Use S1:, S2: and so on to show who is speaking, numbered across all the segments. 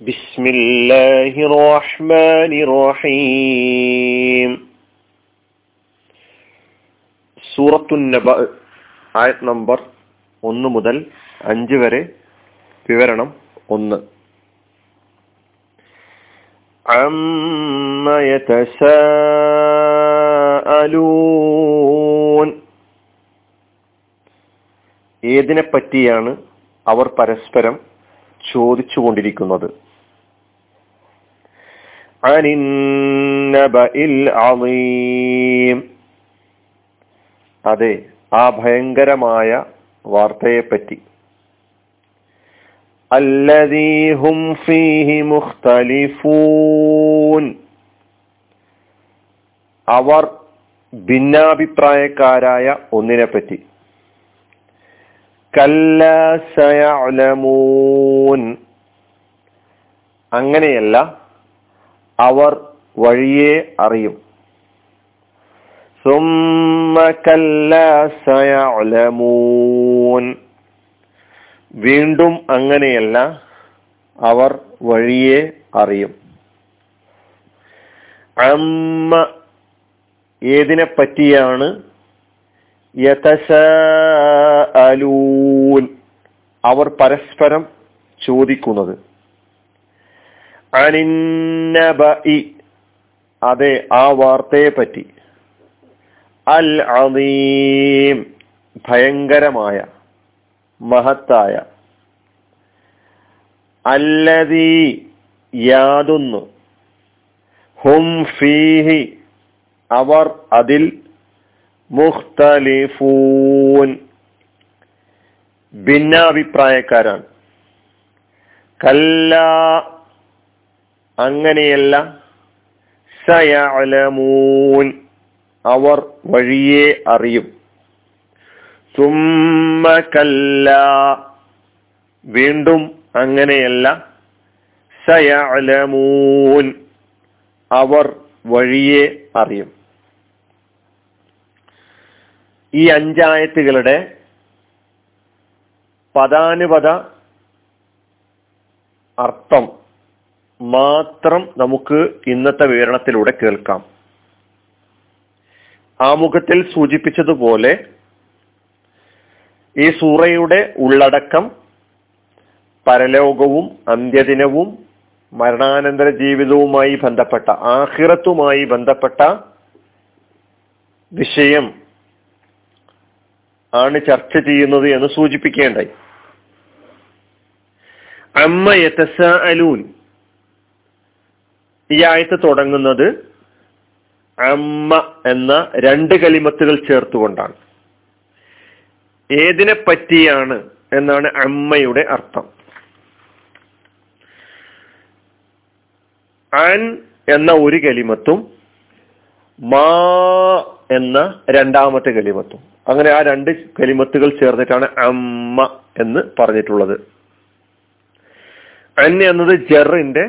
S1: بسم الله الرحمن الرحيم സൂറത്തു നബ ആയത് നമ്പർ ഒന്ന് മുതൽ അഞ്ച് വരെ വിവരണം ഒന്ന് عما يتساءلون ഏതിനെ പറ്റിയാണ് അവർ പരസ്പരം ചോദിച്ചുകൊണ്ടിരിക്കുന്നത് അതെ ആ ഭയങ്കരമായ വാർത്തയെപ്പറ്റി. അല്ലദീഹും ഫീഹി മുഖ്തലിഫൂൻ. അവർ ഭിന്നാഭിപ്രായക്കാരായ ഒന്നിനെപ്പറ്റി. കല്ലമൂൻ അങ്ങനെയല്ല അവർ വഴിയെ അറിയും. വീണ്ടും അങ്ങനെയല്ല അവർ വഴിയെ അറിയും. അമ്മ ഏതിനെ പറ്റിയാണ് അവർ പരസ്പരം ചോദിക്കുന്നത്. അതെ ആ വാർത്തയെ പറ്റി അൽ അലീം ഭയങ്കരമായ മഹത്തായ. അല്ലതീ യാതൊന്നു. ഹും ഫീഹി. അവർ അതിൽ മുഖ്തലിഫൂൻ. ഭിന്നാഭിപ്രായക്കാരാണ്. കല്ല അങ്ങനെയല്ല സയലമൂൻ അവർ വഴിയെ അറിയും. സുമ്മ കല്ല. വീണ്ടും അങ്ങനെയല്ല. സയലമൂൻ അവർ വഴിയെ അറിയും. ഈ അഞ്ചായത്തുകളുടെ പദാനുപത അർത്ഥം മാത്രം നമുക്ക് ഇന്നത്തെ വിവരണത്തിലൂടെ കേൾക്കാം. ആമുഖത്തിൽ സൂചിപ്പിച്ചതുപോലെ ഈ സൂറയുടെ ഉള്ളടക്കം പരലോകവും അന്ത്യദിനവും മരണാനന്തര ജീവിതവുമായി ബന്ധപ്പെട്ട ആഹിറത്തുമായി ബന്ധപ്പെട്ട വിഷയം ആണ് ചർച്ച ചെയ്യുന്നത് എന്ന് സൂചിപ്പിക്കേണ്ടായി. അമ്മ യതസഅലൂൻ. ഈ ആയത്ത് തുടങ്ങുന്നത് അമ്മ എന്ന രണ്ട് കലിമത്തുകൾ ചേർത്തുകൊണ്ടാണ്. ഏതിനെ പറ്റിയാണ് എന്നാണ് അമ്മയുടെ അർത്ഥം. അൻ എന്ന ഒരു കലിമത്തും മാ എന്ന രണ്ടാമത്തെ കലിമത്തും. അങ്ങനെ ആ രണ്ട് കലിമത്തുകൾ ചേർന്നിട്ടാണ് അമ്മ എന്ന് പറഞ്ഞിട്ടുള്ളത്. അൻ എന്നത് ജറിന്റെ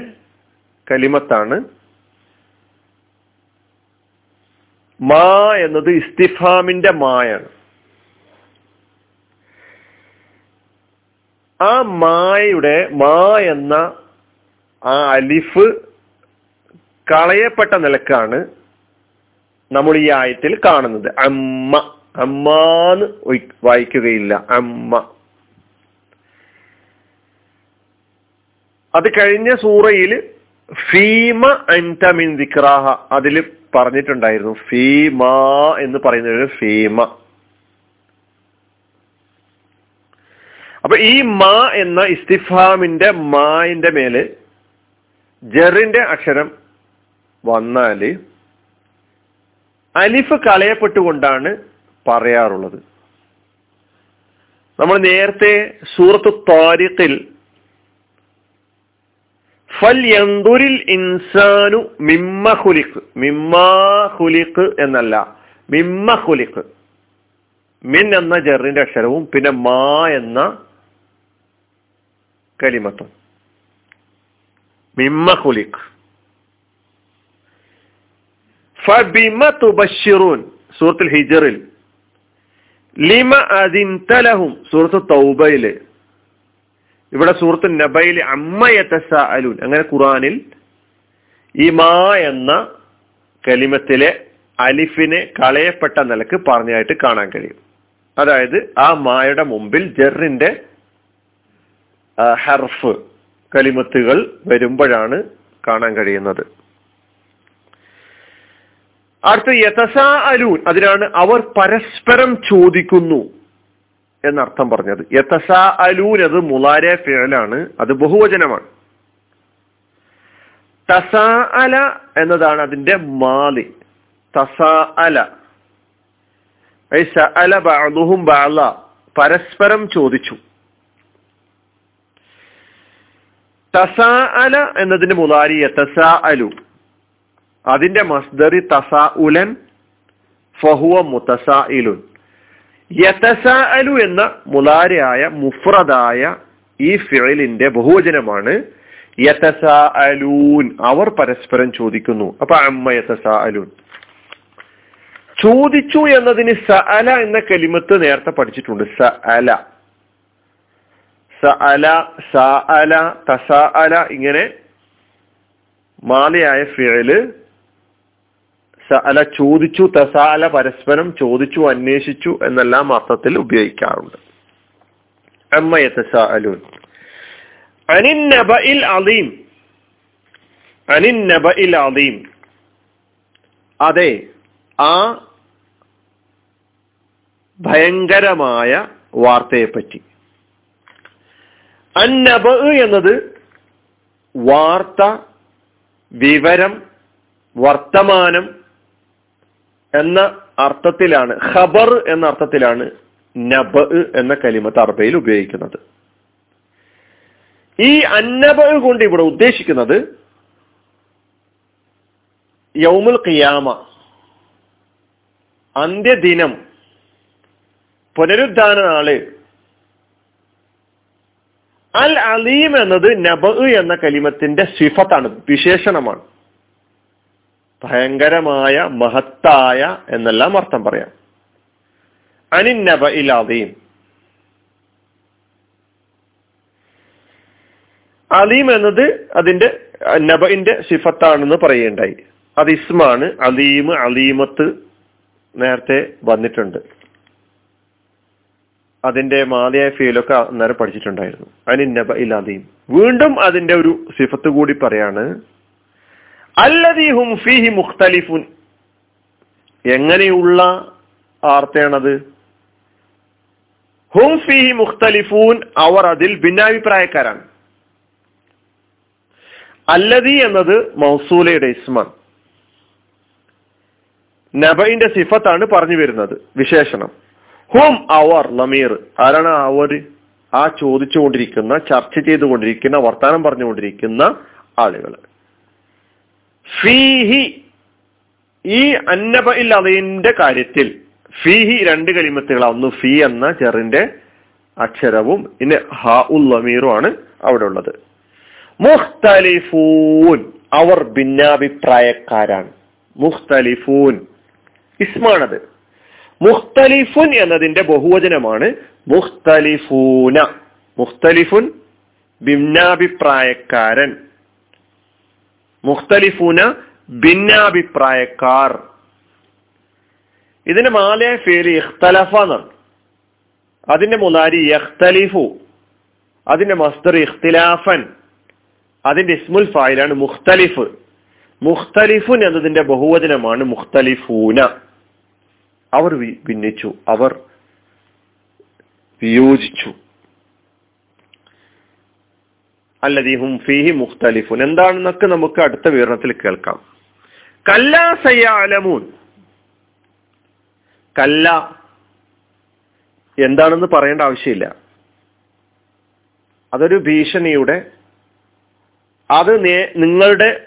S1: കലിമത്താണ്. മാ എന്നത് ഇസ്തിഫാമിന്റെ മായാണ്. ആ മായയുടെ മാ എന്ന ആ അലിഫ് കളയപ്പെട്ട നിലക്കാണ് നമ്മൾ ഈ ആയത്തിൽ കാണുന്നത്. അമ്മ. അമ്മാന്ന് വായിക്കുകയില്ല. അമ്മ. അത് കഴിഞ്ഞ സൂറയിൽ ഫീമ അൻതമിൻ ദിക്റാഹ. അതിൽ പറഞ്ഞിട്ടുണ്ടായിരുന്നു ഫീമ എന്ന് പറയുന്നത് ഫീമ. അപ്പൊ ഈ മാ എന്ന ഇസ്തിഫാമിന്റെ മായിന്റെ മേൽ ജറിന്റെ അക്ഷരം വന്നാൽ അലിഫ് കളയപ്പെട്ടുകൊണ്ടാണ് പറയാറുള്ളത്. നമ്മൾ നേരത്തെ സൂറത്ത് താരിഖിൽ ഫൽ യന്തുരിൽ ഇൻസാനു മിമ്മ ഹുലിഖ്. മിമ്മാ ഹുലിഖ് എന്നല്ല. മിമ്മ ഹുലിഖ്. മിൻ എന്ന ജറിന്റെ അക്ഷരവും പിന്നെ മാ എന്ന കലിമത്തും. മിമ്മ ഹുലിഖ്. ഫബിമ തുബഷിറൂൻ സൂറത്തുൽ ഹിജറിൽ. ലിമ അതിൻതലഹും. സൂറത്ത് തൗബയിൽ. ഇവിടെ സൂറത്ത് നബയിൽ അമ്മയത്തസ അലൂൻ അങ്ങനെ ഖുറാനിൽ ഈ മാ എന്ന കലിമത്തിലെ അലിഫിനെ കളയപ്പെട്ട നിലയ്ക്ക് പറഞ്ഞതായിട്ട് കാണാൻ കഴിയും. അതായത് ആ മായുടെ മുമ്പിൽ ജെറിന്റെ ഹർഫ് കലിമത്തുകൾ വരുമ്പോഴാണ് കാണാൻ കഴിയുന്നത്. അടുത്ത യഥസാ അലൂൻ അതിനാണ് അവർ പരസ്പരം ചോദിക്കുന്നു. എന്നർത്ഥം പറഞ്ഞത്. യഥസാ അലൂൻ അത് മുലാരെ ഫേലാണ് അത് ബഹുവചനമാണ്. തസാ അല എന്നതാണ് അതിന്റെ മാലി. തസാ അല അല ബാള പരസ്പരം ചോദിച്ചു. തസാ അല എന്നതിന്റെ മുലാരി തസാ അലു അതിന്റെ മസ്ദറി തസാ ഉലൻ ഫഹുവ മുത്തസായിലുൻ യതസാഅലു എന്ന മുലാരയായ മുഫ്രദായ ഈ ഫിഴലിന്റെ ബഹുവചനമാണ് യതസാഅലൂൻ അവർ പരസ്പരം ചോദിക്കുന്നു. അപ്പൊ അമ്മ യതസാഅലൂൻ ചോദിച്ചു എന്നതിന് സഅല എന്ന കലിമത്ത് നേരത്തെ പഠിച്ചിട്ടുണ്ട്. സഅല. സഅല സഅല തസഅല ഇങ്ങനെ മാലയായ ഫിഴൽ സഅല ചോദിച്ചു തസാല പരസ്പരം ചോദിച്ചു അന്വേഷിച്ചു എന്നെല്ലാം അർത്ഥത്തിൽ ഉപയോഗിക്കാറുണ്ട്. അലീം അലീം അതെ ആ ഭയങ്കരമായ വാർത്തയെപ്പറ്റി. അന്നബ എന്നത് വാർത്ത വിവരം വർത്തമാനം എന്ന അർത്ഥത്തിലാണ് ഖബർ എന്ന അർത്ഥത്തിലാണ് നബ് എന്ന കലിമത്ത് അറബയിൽ ഉപയോഗിക്കുന്നത്. ഈ അന്നബ കൊണ്ട് ഇവിടെ ഉദ്ദേശിക്കുന്നത് യൗമുൽ ഖിയാമ അന്ത്യദിനം പുനരുദ്ധാന നാൾ അൽ അലീം എന്നത് നബ് എന്ന കലിമത്തിന്റെ സിഫത്താണ് വിശേഷണമാണ്. ഭയങ്കരമായ മഹത്തായ എന്നെല്ലാം അർത്ഥം പറയാം. അനിന്നബ ഇലാദീം അലീം എന്നത് അതിന്റെ നബിന്റെ സിഫത്താണെന്ന് പറയുണ്ടായി അത് ഇസ്മാണ് അലീം അലീമത്ത് നേരത്തെ വന്നിട്ടുണ്ട്. അതിന്റെ മാതയായ ഫീലൊക്കെ അന്നേരം പഠിച്ചിട്ടുണ്ടായിരുന്നു. അനിന്നബ ഇലാദീം വീണ്ടും അതിന്റെ ഒരു സിഫത്ത് കൂടി പറയാണ് അല്ലദീ ഹും ഫീഹി മുഖ്തലിഫുൻ. എങ്ങനെയുള്ള ആർത്തയാണത് ഹും ഫീഹി മുഖ്തലിഫൂൻ അവർ അതിൽ ഭിന്നാഭിപ്രായക്കാരാണ്. അല്ലതി എന്നത് മൗസൂലയുടെ ഇസ്മാണ്. നബയിന്റെ സിഫത്താണ് പറഞ്ഞു വരുന്നത് വിശേഷണം. ഹും അവർ ലമീർ. ആരാണ് അവർ? ആ ചോദിച്ചുകൊണ്ടിരിക്കുന്ന ചർച്ച ചെയ്തുകൊണ്ടിരിക്കുന്ന വർത്താനം പറഞ്ഞുകൊണ്ടിരിക്കുന്ന ആളുകൾ ഫീഹി. ഈ അന്നബ ഇൽ അതിന്റെ കാര്യത്തിൽ ഫീഹി രണ്ട് കളിമത്തുകളാണ് ഒന്ന് ഫീ എന്ന ചെറിന്റെ അക്ഷരവും പിന്നെ ഹ ഉള്ളമീറും ആണ് അവിടെ ഉള്ളത്. മുഖ്തലിഫൂൻ. അവർ ഭിന്നാഭിപ്രായക്കാരാണ്. മുഖ്തലിഫൂൻ. ഇസ്മാണത്. മുഖ്തലിഫുൻ എന്നതിന്റെ ബഹുവചനമാണ് മുഖ്തലിഫൂന. മുഖ്തലിഫുൻ ഭിന്നാഭിപ്രായക്കാരൻ. മുഖ്തലിഫൂന ഭിന്നാഭിപ്രായക്കാർ. ഇതിന്റെ മാലയ പേര് ഇഖ്തലഫ എന്നാണ് അതിന്റെ മുതാരി യഖ്തലിഫു. അതിന്റെ മസ്തർ ഇഖ്തിലാഫൻ. അതിന്റെ ഇസ്മുൽ ഫായിലാണ് മുഖ്തലിഫ്. മുഖ്തലിഫുൻ എന്നതിന്റെ ബഹുവചനമാണ് മുഖ്തലിഫൂന. അവർ ഭിന്നിച്ചു. അവർ വിയോജിച്ചു. അല്ലദീഹും ഫീഹി മുഖ്തലിഫുൻ. എന്താണെന്നൊക്കെ നമുക്ക് അടുത്ത വിവരണത്തിൽ കേൾക്കാം. കല്ല സയ്യാലമൂൻ. കല്ല എന്താണെന്ന് പറയേണ്ട ആവശ്യമില്ല. അതൊരു ഭീഷണിയുടെ അത് നിങ്ങളുടെ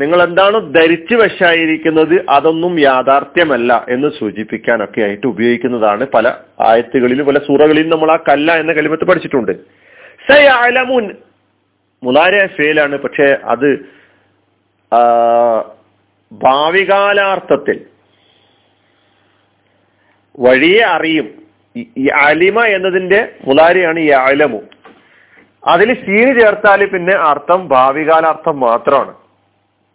S1: നിങ്ങൾ എന്താണ് ധരിച്ചു വശായിരിക്കുന്നത് അതൊന്നും യാഥാർത്ഥ്യമല്ല എന്ന് സൂചിപ്പിക്കാനൊക്കെ ആയിട്ട് ഉപയോഗിക്കുന്നതാണ് പല ആയത്തുകളിലും പല സൂറകളിലും നമ്മൾ ആ കല്ല എന്ന കലിമത്ത് പഠിച്ചിട്ടുണ്ട്. സയാലമുൻ മുലാര ഫേലാണ് പക്ഷെ അത് ഭാവികാലാർത്ഥത്തിൽ വഴിയെ അറിയും. അലിമ എന്നതിന്റെ മുലാരിയാണ് ഈ അലമു. അതിൽ സീന് ചേർത്താൽ പിന്നെ അർത്ഥം ഭാവികാലാർത്ഥം മാത്രമാണ്.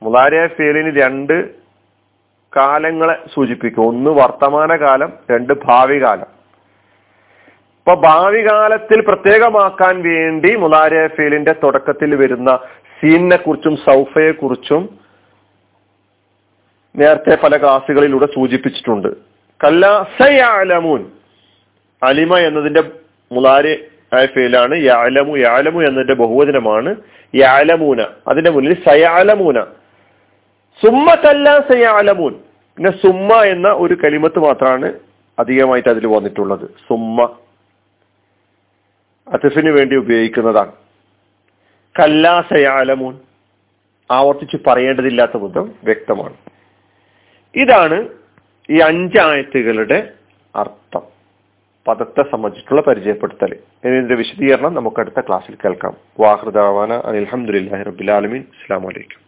S1: മുതാരിയ ഫേലിന് രണ്ട് കാലങ്ങളെ സൂചിപ്പിക്കും. ഒന്ന് വർത്തമാനകാലം രണ്ട് ഭാവി കാലം ഇപ്പൊ ഭാവി കാലത്തിൽ പ്രത്യേകമാക്കാൻ വേണ്ടി മുലാരെ ഫീലിന്റെ തുടക്കത്തിൽ വരുന്ന സീനിനെ കുറിച്ചും സൗഫയെ കുറിച്ചും നേരത്തെ പല ക്ലാസ്സുകളിലൂടെ സൂചിപ്പിച്ചിട്ടുണ്ട്. കല്ല സയാലമൂൻ. അലിമ എന്നതിന്റെ മുലാരി ആയ ഫീലാണ് യാലമു. യാലമു എന്നതിന്റെ ബഹുവചനമാണ് യാലമൂന. അതിന്റെ മുന്നിൽ സയാലമൂന. സുമ്മ കല്ല സയാലമൂൻ. പിന്നെ സുമ്മ എന്ന ഒരു കലിമത്ത് മാത്രമാണ് അധികമായിട്ട് അതിൽ വന്നിട്ടുള്ളത്. സുമ്മ അത്തിഫിന് വേണ്ടി ഉപയോഗിക്കുന്നതാണ്. കല്ലാ സയാലമൂൻ. ആവർത്തിച്ച് പറയേണ്ടതില്ലാത്ത വിധം വ്യക്തമാണ്. ഇതാണ് ഈ അഞ്ചായത്തുകളുടെ അർത്ഥം. പദത്തെ സംബന്ധിച്ചിട്ടുള്ള പരിചയപ്പെടുത്തൽ. ഇതിന്റെ വിശദീകരണം നമുക്ക് അടുത്ത ക്ലാസ്സിൽ കേൾക്കാം. വാഹൃദാവാന അലഹമുല്ലാഹി റബുലാലമീൻ അസ്സാം വലൈക്കും